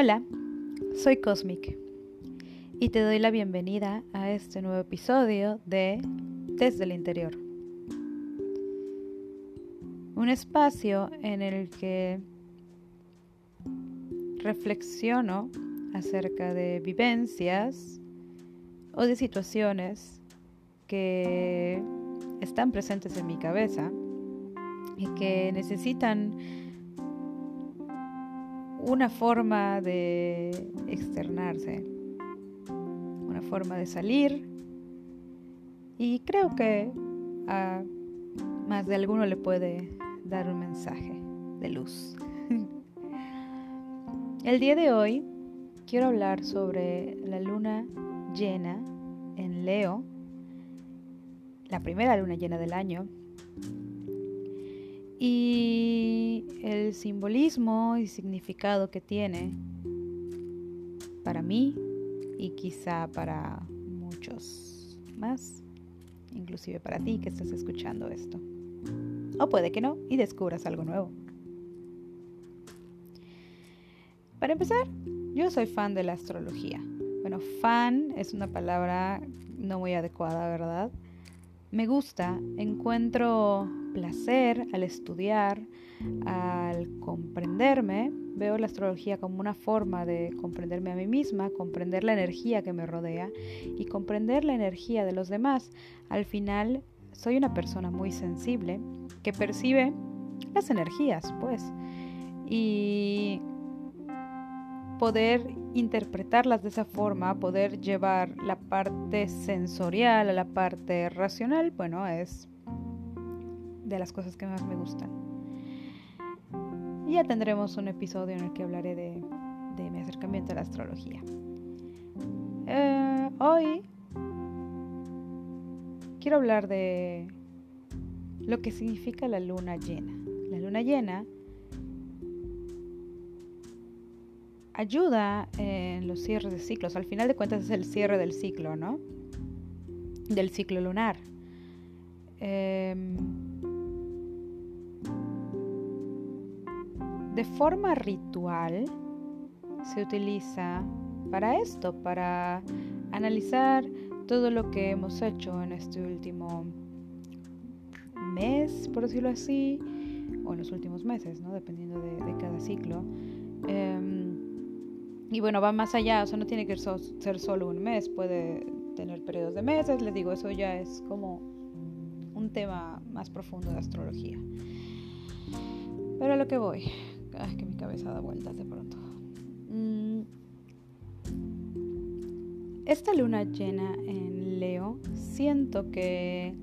Hola, soy Cosmic y te doy la bienvenida a este nuevo episodio de Desde el Interior. Un espacio en el que reflexiono acerca de vivencias o de situaciones que están presentes en mi cabeza y que necesitan una forma de externarse, una forma de salir y creo que a más de alguno le puede dar un mensaje de luz. El día de hoy quiero hablar sobre la luna llena en Leo, la primera luna llena del año, y el simbolismo y significado que tiene para mí y quizá para muchos más, inclusive para ti que estás escuchando esto. O puede que no y descubras algo nuevo. Para empezar, yo soy fan de la astrología. Bueno, fan es una palabra no muy adecuada, ¿verdad? Me gusta, encuentro placer al estudiar, al comprenderme. Veo la astrología como una forma de comprenderme a mí misma, comprender la energía que me rodea y comprender la energía de los demás. Al final, soy una persona muy sensible que percibe las energías, pues. Y poder interpretarlas de esa forma, poder llevar la parte sensorial a la parte racional, bueno, es de las cosas que más me gustan. Ya tendremos un episodio en el que hablaré de, mi acercamiento a la astrología. Eh, hoy quiero hablar de lo que significa la luna llena. La luna llena ayuda en los cierres de ciclos. Al final de cuentas es el cierre del ciclo, ¿no? Del ciclo lunar. Em, de forma ritual se utiliza para esto, para analizar todo lo que hemos hecho en este último mes, por decirlo así, o en los últimos meses, ¿no? dependiendo de, cada ciclo. Em, y bueno, va más allá, o sea, no tiene que ser solo un mes, puede tener periodos de meses, les digo, eso ya es como un tema más profundo de astrología. Pero a lo que voy, es que mi cabeza da vueltas de pronto. Mm. Esta luna llena en Leo siento que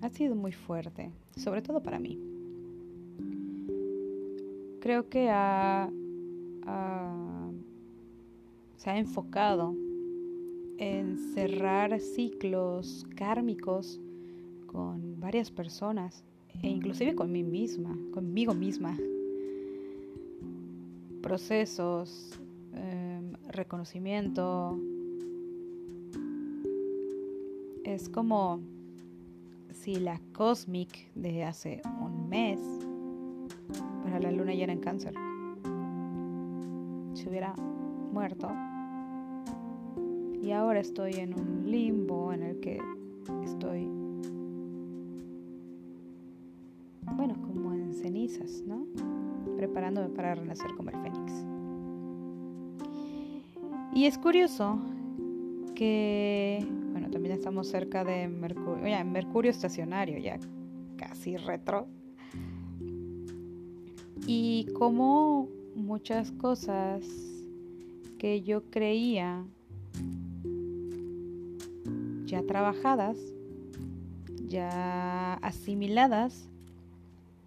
ha sido muy fuerte, sobre todo para mí. Creo que ha se ha enfocado en cerrar ciclos kármicos con varias personas e inclusive con mí misma, conmigo misma. Procesos, em, reconocimiento. Es como si la Cosmic de hace un mes para la luna llena en cáncer se hubiera muerto y ahora estoy en un limbo en el que estoy, bueno, como en cenizas, ¿no? Preparándome para renacer como el fénix. Y es curioso que, bueno, también estamos cerca de Mercurio, ya, Mercurio estacionario, ya casi retro. Y como muchas cosas que yo creía ya trabajadas, ya asimiladas,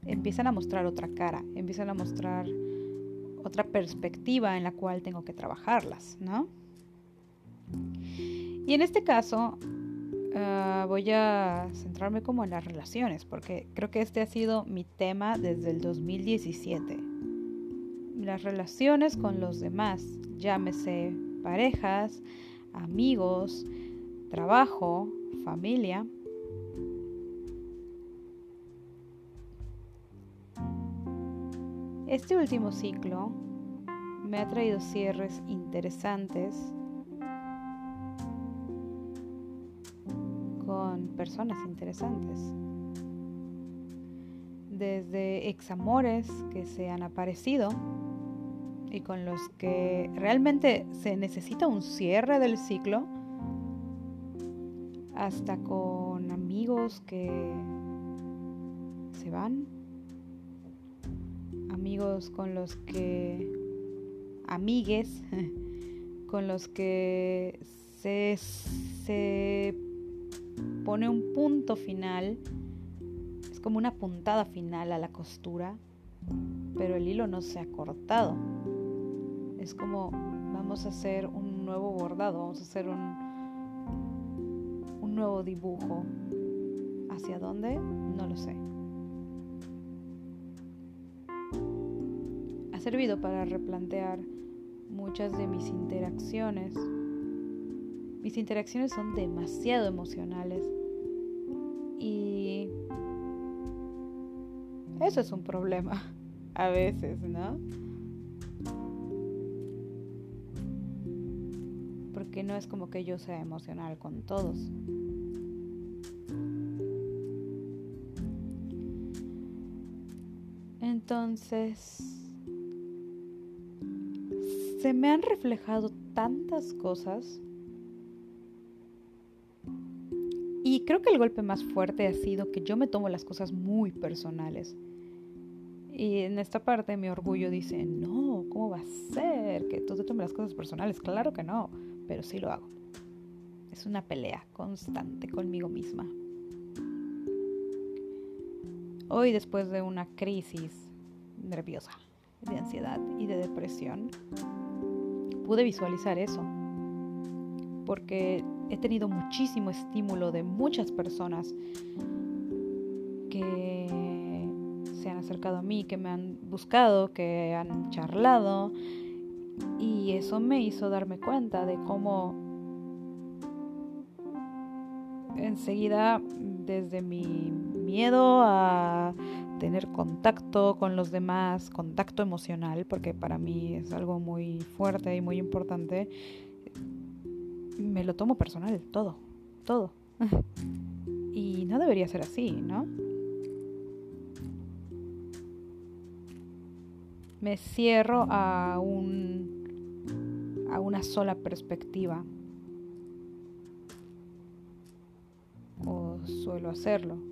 empiezan a mostrar otra cara, empiezan a mostrar otra perspectiva en la cual tengo que trabajarlas, ¿no? Y en este caso ah, voy a centrarme como en las relaciones, porque creo que este ha sido mi tema desde el 2017. Las relaciones con los demás, llámese parejas, amigos, trabajo, familia. Este último ciclo me ha traído cierres interesantes con personas interesantes. Desde examores que se han aparecido y con los que realmente se necesita un cierre del ciclo, hasta con amigos que se van, amigos con los que, amigues, con los que se, se pone un punto final, es como una puntada final a la costura, pero el hilo no se ha cortado. Es como vamos a hacer un nuevo bordado, vamos a hacer un, un nuevo dibujo. ¿Hacia dónde? No lo sé. Servido para replantear muchas de mis interacciones. Mis interacciones son demasiado emocionales. Y eso es un problema a veces, ¿no? Porque no es como que yo sea emocional con todos. Entonces, se me han reflejado tantas cosas y creo que el golpe más fuerte ha sido que yo me tomo las cosas muy personales. Y en esta parte mi orgullo dice, no, ¿cómo va a ser que tú te tomes las cosas personales? Claro que no, pero sí lo hago. Es una pelea constante conmigo misma. Hoy, después de una crisis nerviosa, de ansiedad y de depresión, pude visualizar eso. Porque he tenido muchísimo estímulo de muchas personas que se han acercado a mí, que me han buscado, que han charlado. Y eso me hizo darme cuenta de cómo enseguida desde mi miedo a tener contacto con los demás, contacto emocional, porque para mí es algo muy fuerte y muy importante, me lo tomo personal, todo, todo. y no debería ser así, ¿no? Me cierro a un a una sola perspectiva. O suelo hacerlo.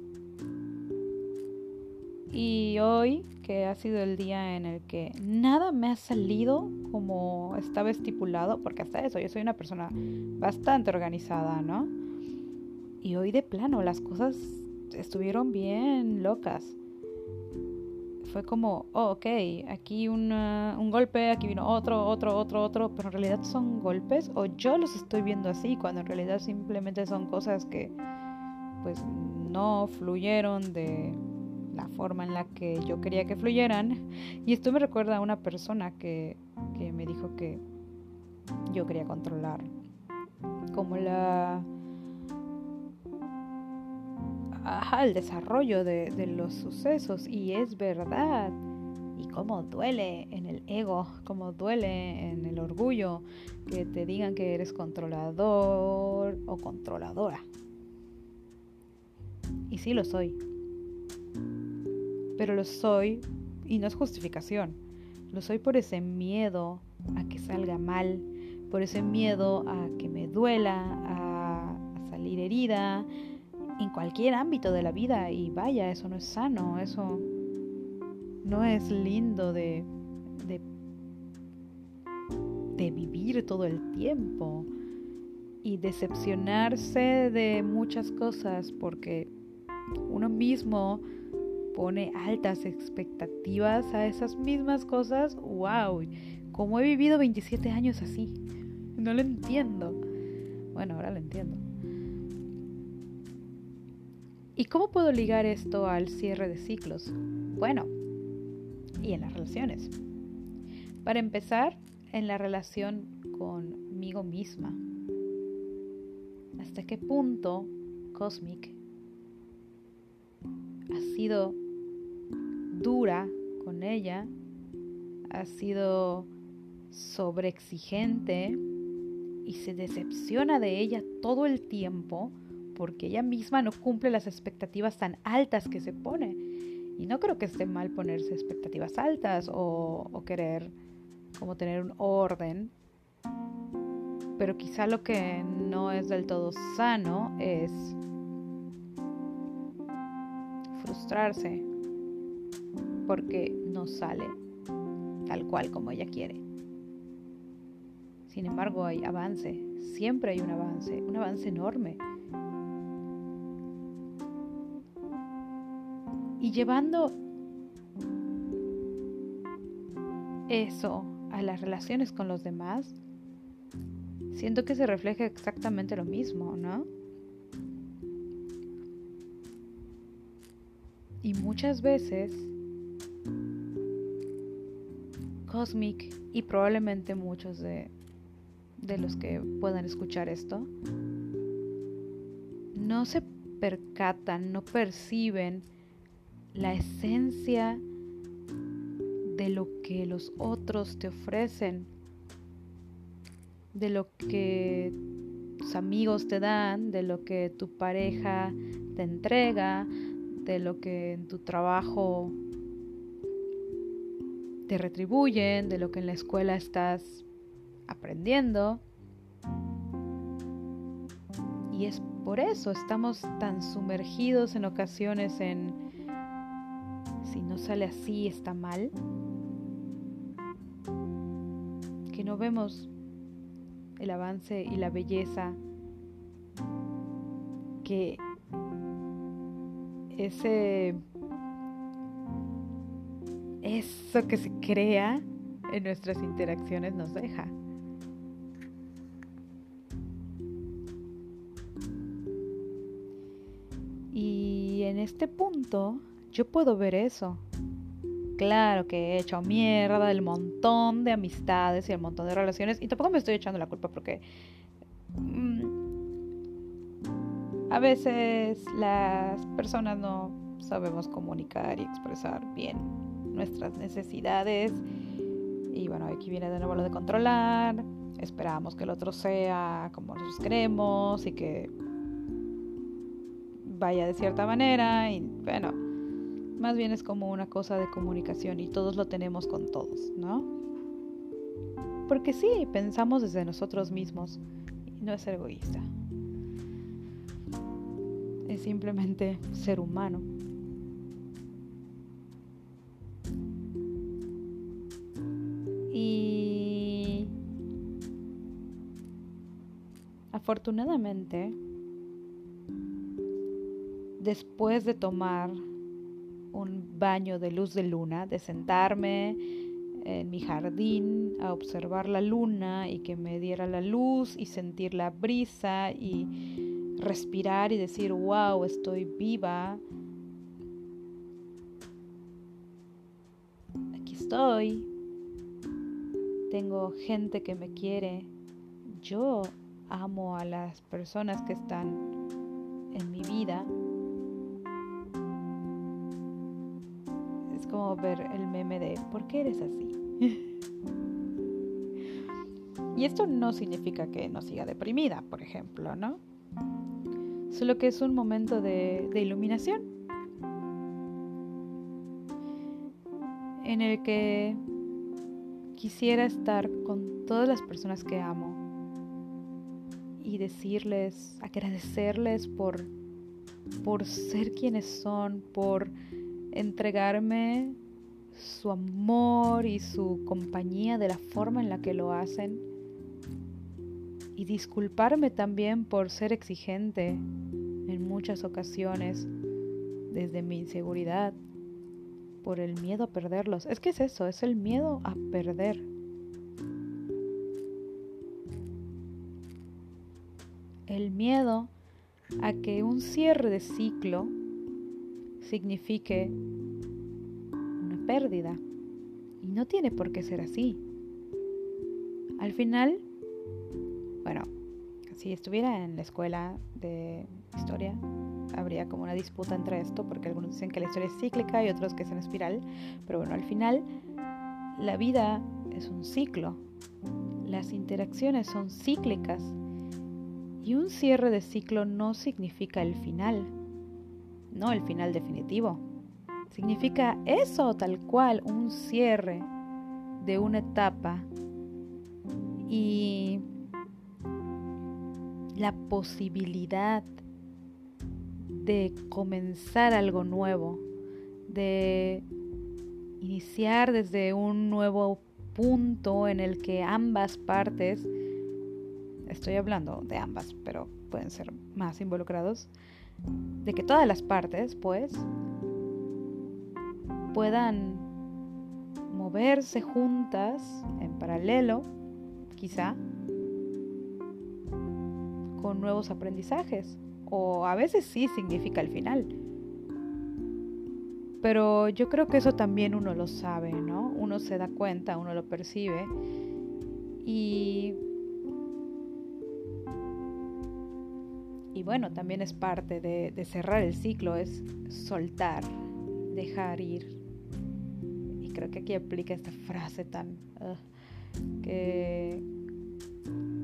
Y hoy, que ha sido el día en el que nada me ha salido como estaba estipulado, porque hasta eso, yo soy una persona bastante organizada, ¿no? Y hoy de plano las cosas estuvieron bien locas. Fue como, oh, ok, aquí un golpe, aquí vino otro, otro, otro, otro, pero en realidad son golpes o yo los estoy viendo así, cuando en realidad simplemente son cosas que pues no fluyeron de la forma en la que yo quería que fluyeran. Y esto me recuerda a una persona que, que me dijo que yo quería controlar. Como la... Ajá, el desarrollo de, de los sucesos. Y es verdad. Y cómo duele en el ego, cómo duele en el orgullo que te digan que eres controlador o controladora. Y sí lo soy pero lo soy y no es justificación. Lo soy por ese miedo a que salga mal, por ese miedo a que me duela, a, salir herida en cualquier ámbito de la vida y vaya, eso no es sano, eso no es lindo de, de, de vivir todo el tiempo y decepcionarse de muchas cosas porque uno mismo pone altas expectativas a esas mismas cosas, wow, ¿cómo he vivido 27 años así? No lo entiendo. Bueno, ahora lo entiendo. ¿Y cómo puedo ligar esto al cierre de ciclos? Bueno, y en las relaciones. Para empezar, en la relación conmigo misma. ¿Hasta qué punto Cosmic ha sido dura con ella, ha sido sobreexigente y se decepciona de ella todo el tiempo porque ella misma no cumple las expectativas tan altas que se pone. Y no creo que esté mal ponerse expectativas altas o, o querer como tener un orden. Pero quizá lo que no es del todo sano es frustrarse porque no sale tal cual como ella quiere. Sin embargo, hay avance, siempre hay un avance, un avance enorme. Y llevando eso a las relaciones con los demás, siento que se refleja exactamente lo mismo, ¿no? Y muchas veces Cosmic y probablemente muchos de, de los que puedan escuchar esto no se percatan, no perciben la esencia de lo que los otros te ofrecen, de lo que tus amigos te dan, de lo que tu pareja te entrega, de lo que en tu trabajo te retribuyen, de lo que en la escuela estás aprendiendo. Y es por eso estamos tan sumergidos en ocasiones en si no sale así está mal, que no vemos el avance y la belleza que ese eso que se crea en nuestras interacciones nos deja. Y en este punto yo puedo ver eso. Claro que he hecho mierda del montón de amistades y el montón de relaciones. Y tampoco me estoy echando la culpa porque mm, a veces las personas no sabemos comunicar y expresar bien nuestras necesidades. Y bueno, aquí viene de nuevo lo de controlar. Esperamos que el otro sea como nosotros queremos y que vaya de cierta manera. Y bueno, más bien es como una cosa de comunicación y todos lo tenemos con todos, ¿no? Porque sí, pensamos desde nosotros mismos y no es egoísta. Es simplemente ser humano. Afortunadamente, después de tomar un baño de luz de luna, de sentarme en mi jardín a observar la luna y que me diera la luz y sentir la brisa y respirar y decir, wow, estoy viva. Aquí estoy. Tengo gente que me quiere. Yo amo a las personas que están en mi vida. Es como ver el meme de ¿por qué eres así? y esto no significa que no siga deprimida, por ejemplo, ¿no? Solo que es un momento de, de iluminación en el que quisiera estar con todas las personas que amo y decirles, agradecerles por, por ser quienes son, por entregarme su amor y su compañía de la forma en la que lo hacen. Y disculparme también por ser exigente en muchas ocasiones desde mi inseguridad, por el miedo a perderlos. Es que es eso, es el miedo a perder. el miedo a que un cierre de ciclo signifique una pérdida. Y no tiene por qué ser así. Al final, bueno, si estuviera en la escuela de historia, habría como una disputa entre esto, porque algunos dicen que la historia es cíclica y otros que es en espiral, pero bueno, al final la vida es un ciclo. Las interacciones son cíclicas y un cierre de ciclo no significa el final, no el final definitivo. Significa eso tal cual, un cierre de una etapa y la posibilidad de comenzar algo nuevo, de iniciar desde un nuevo punto en el que ambas partes, estoy hablando de ambas, pero pueden ser más involucrados, de que todas las partes, pues, puedan moverse juntas en paralelo, quizá, con nuevos aprendizajes. O a veces sí significa el final. Pero yo creo que eso también uno lo sabe, ¿no? Uno se da cuenta, uno lo percibe. Y, y bueno, también es parte de, cerrar el ciclo, es soltar, dejar ir. Y creo que aquí aplica esta frase tan... que,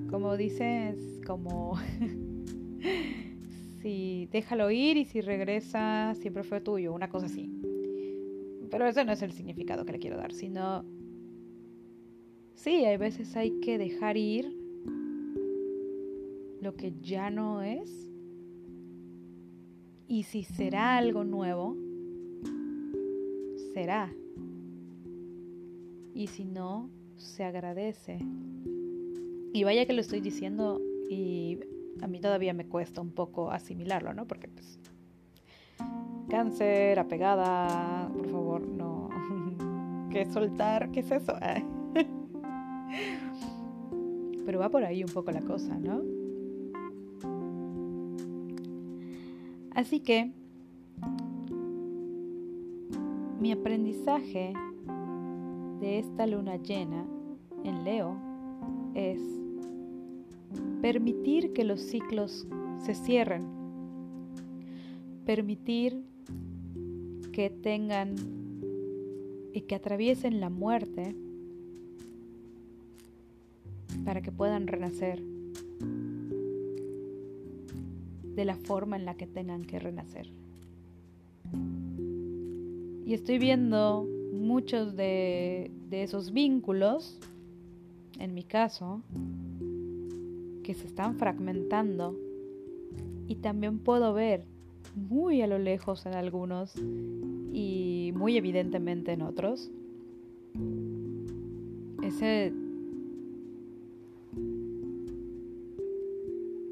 como dices, como... si déjalo ir y si regresa siempre fue tuyo, una cosa así. Pero ese no es el significado que le quiero dar, sino... Sí, hay veces hay que dejar ir lo que ya no es. Y si será algo nuevo, será. Y si no, se agradece. Y vaya que lo estoy diciendo y a mí todavía me cuesta un poco asimilarlo, ¿no? Porque pues cáncer, apegada, por favor, no. ¿Qué soltar? ¿Qué es eso? Pero va por ahí un poco la cosa, ¿no? Así que mi aprendizaje de esta luna llena en Leo es permitir que los ciclos se cierren, permitir que tengan y que atraviesen la muerte para que puedan renacer de la forma en la que tengan que renacer. Y estoy viendo muchos de, esos vínculos, en mi caso, que se están fragmentando y también puedo ver muy a lo lejos en algunos y muy evidentemente en otros ese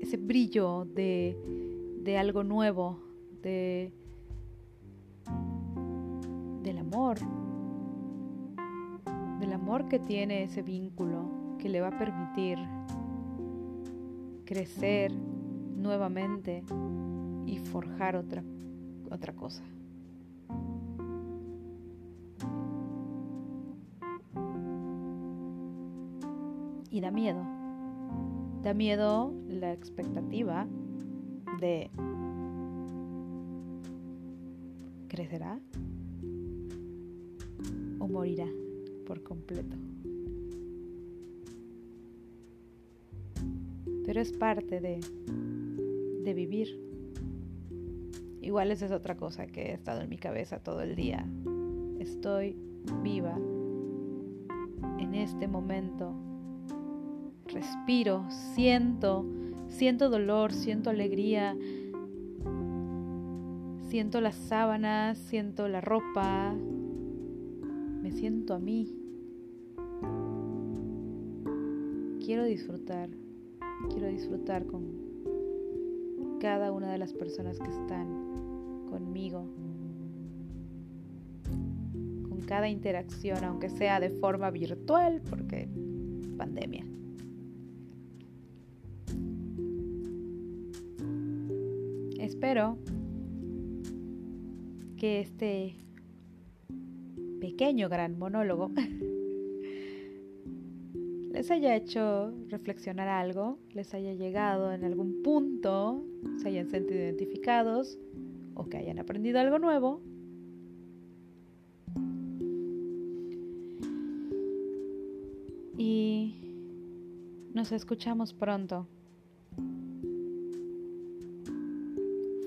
ese brillo de, de algo nuevo de del amor del amor que tiene ese vínculo que le va a permitir crecer nuevamente y forjar otra, otra cosa. Y da miedo. Da miedo la expectativa de crecerá o morirá por completo. Pero es parte de, de vivir. Igual esa es otra cosa que ha estado en mi cabeza todo el día. Estoy viva en este momento. Respiro, siento, siento dolor, siento alegría, siento las sábanas, siento la ropa, me siento a mí. Quiero disfrutar quiero disfrutar con cada una de las personas que están conmigo, con cada interacción, aunque sea de forma virtual, porque pandemia. Espero que este pequeño gran monólogo les haya hecho reflexionar algo, les haya llegado en algún punto, se hayan sentido identificados o que hayan aprendido algo nuevo. y nos escuchamos pronto.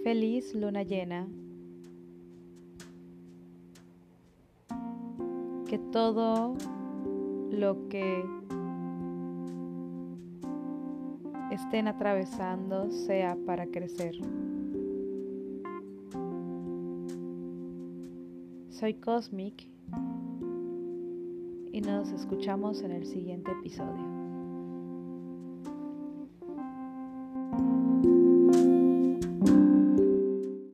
Feliz luna llena. Que todo lo que estén atravesando sea para crecer. Soy Cosmic y nos escuchamos en el siguiente episodio.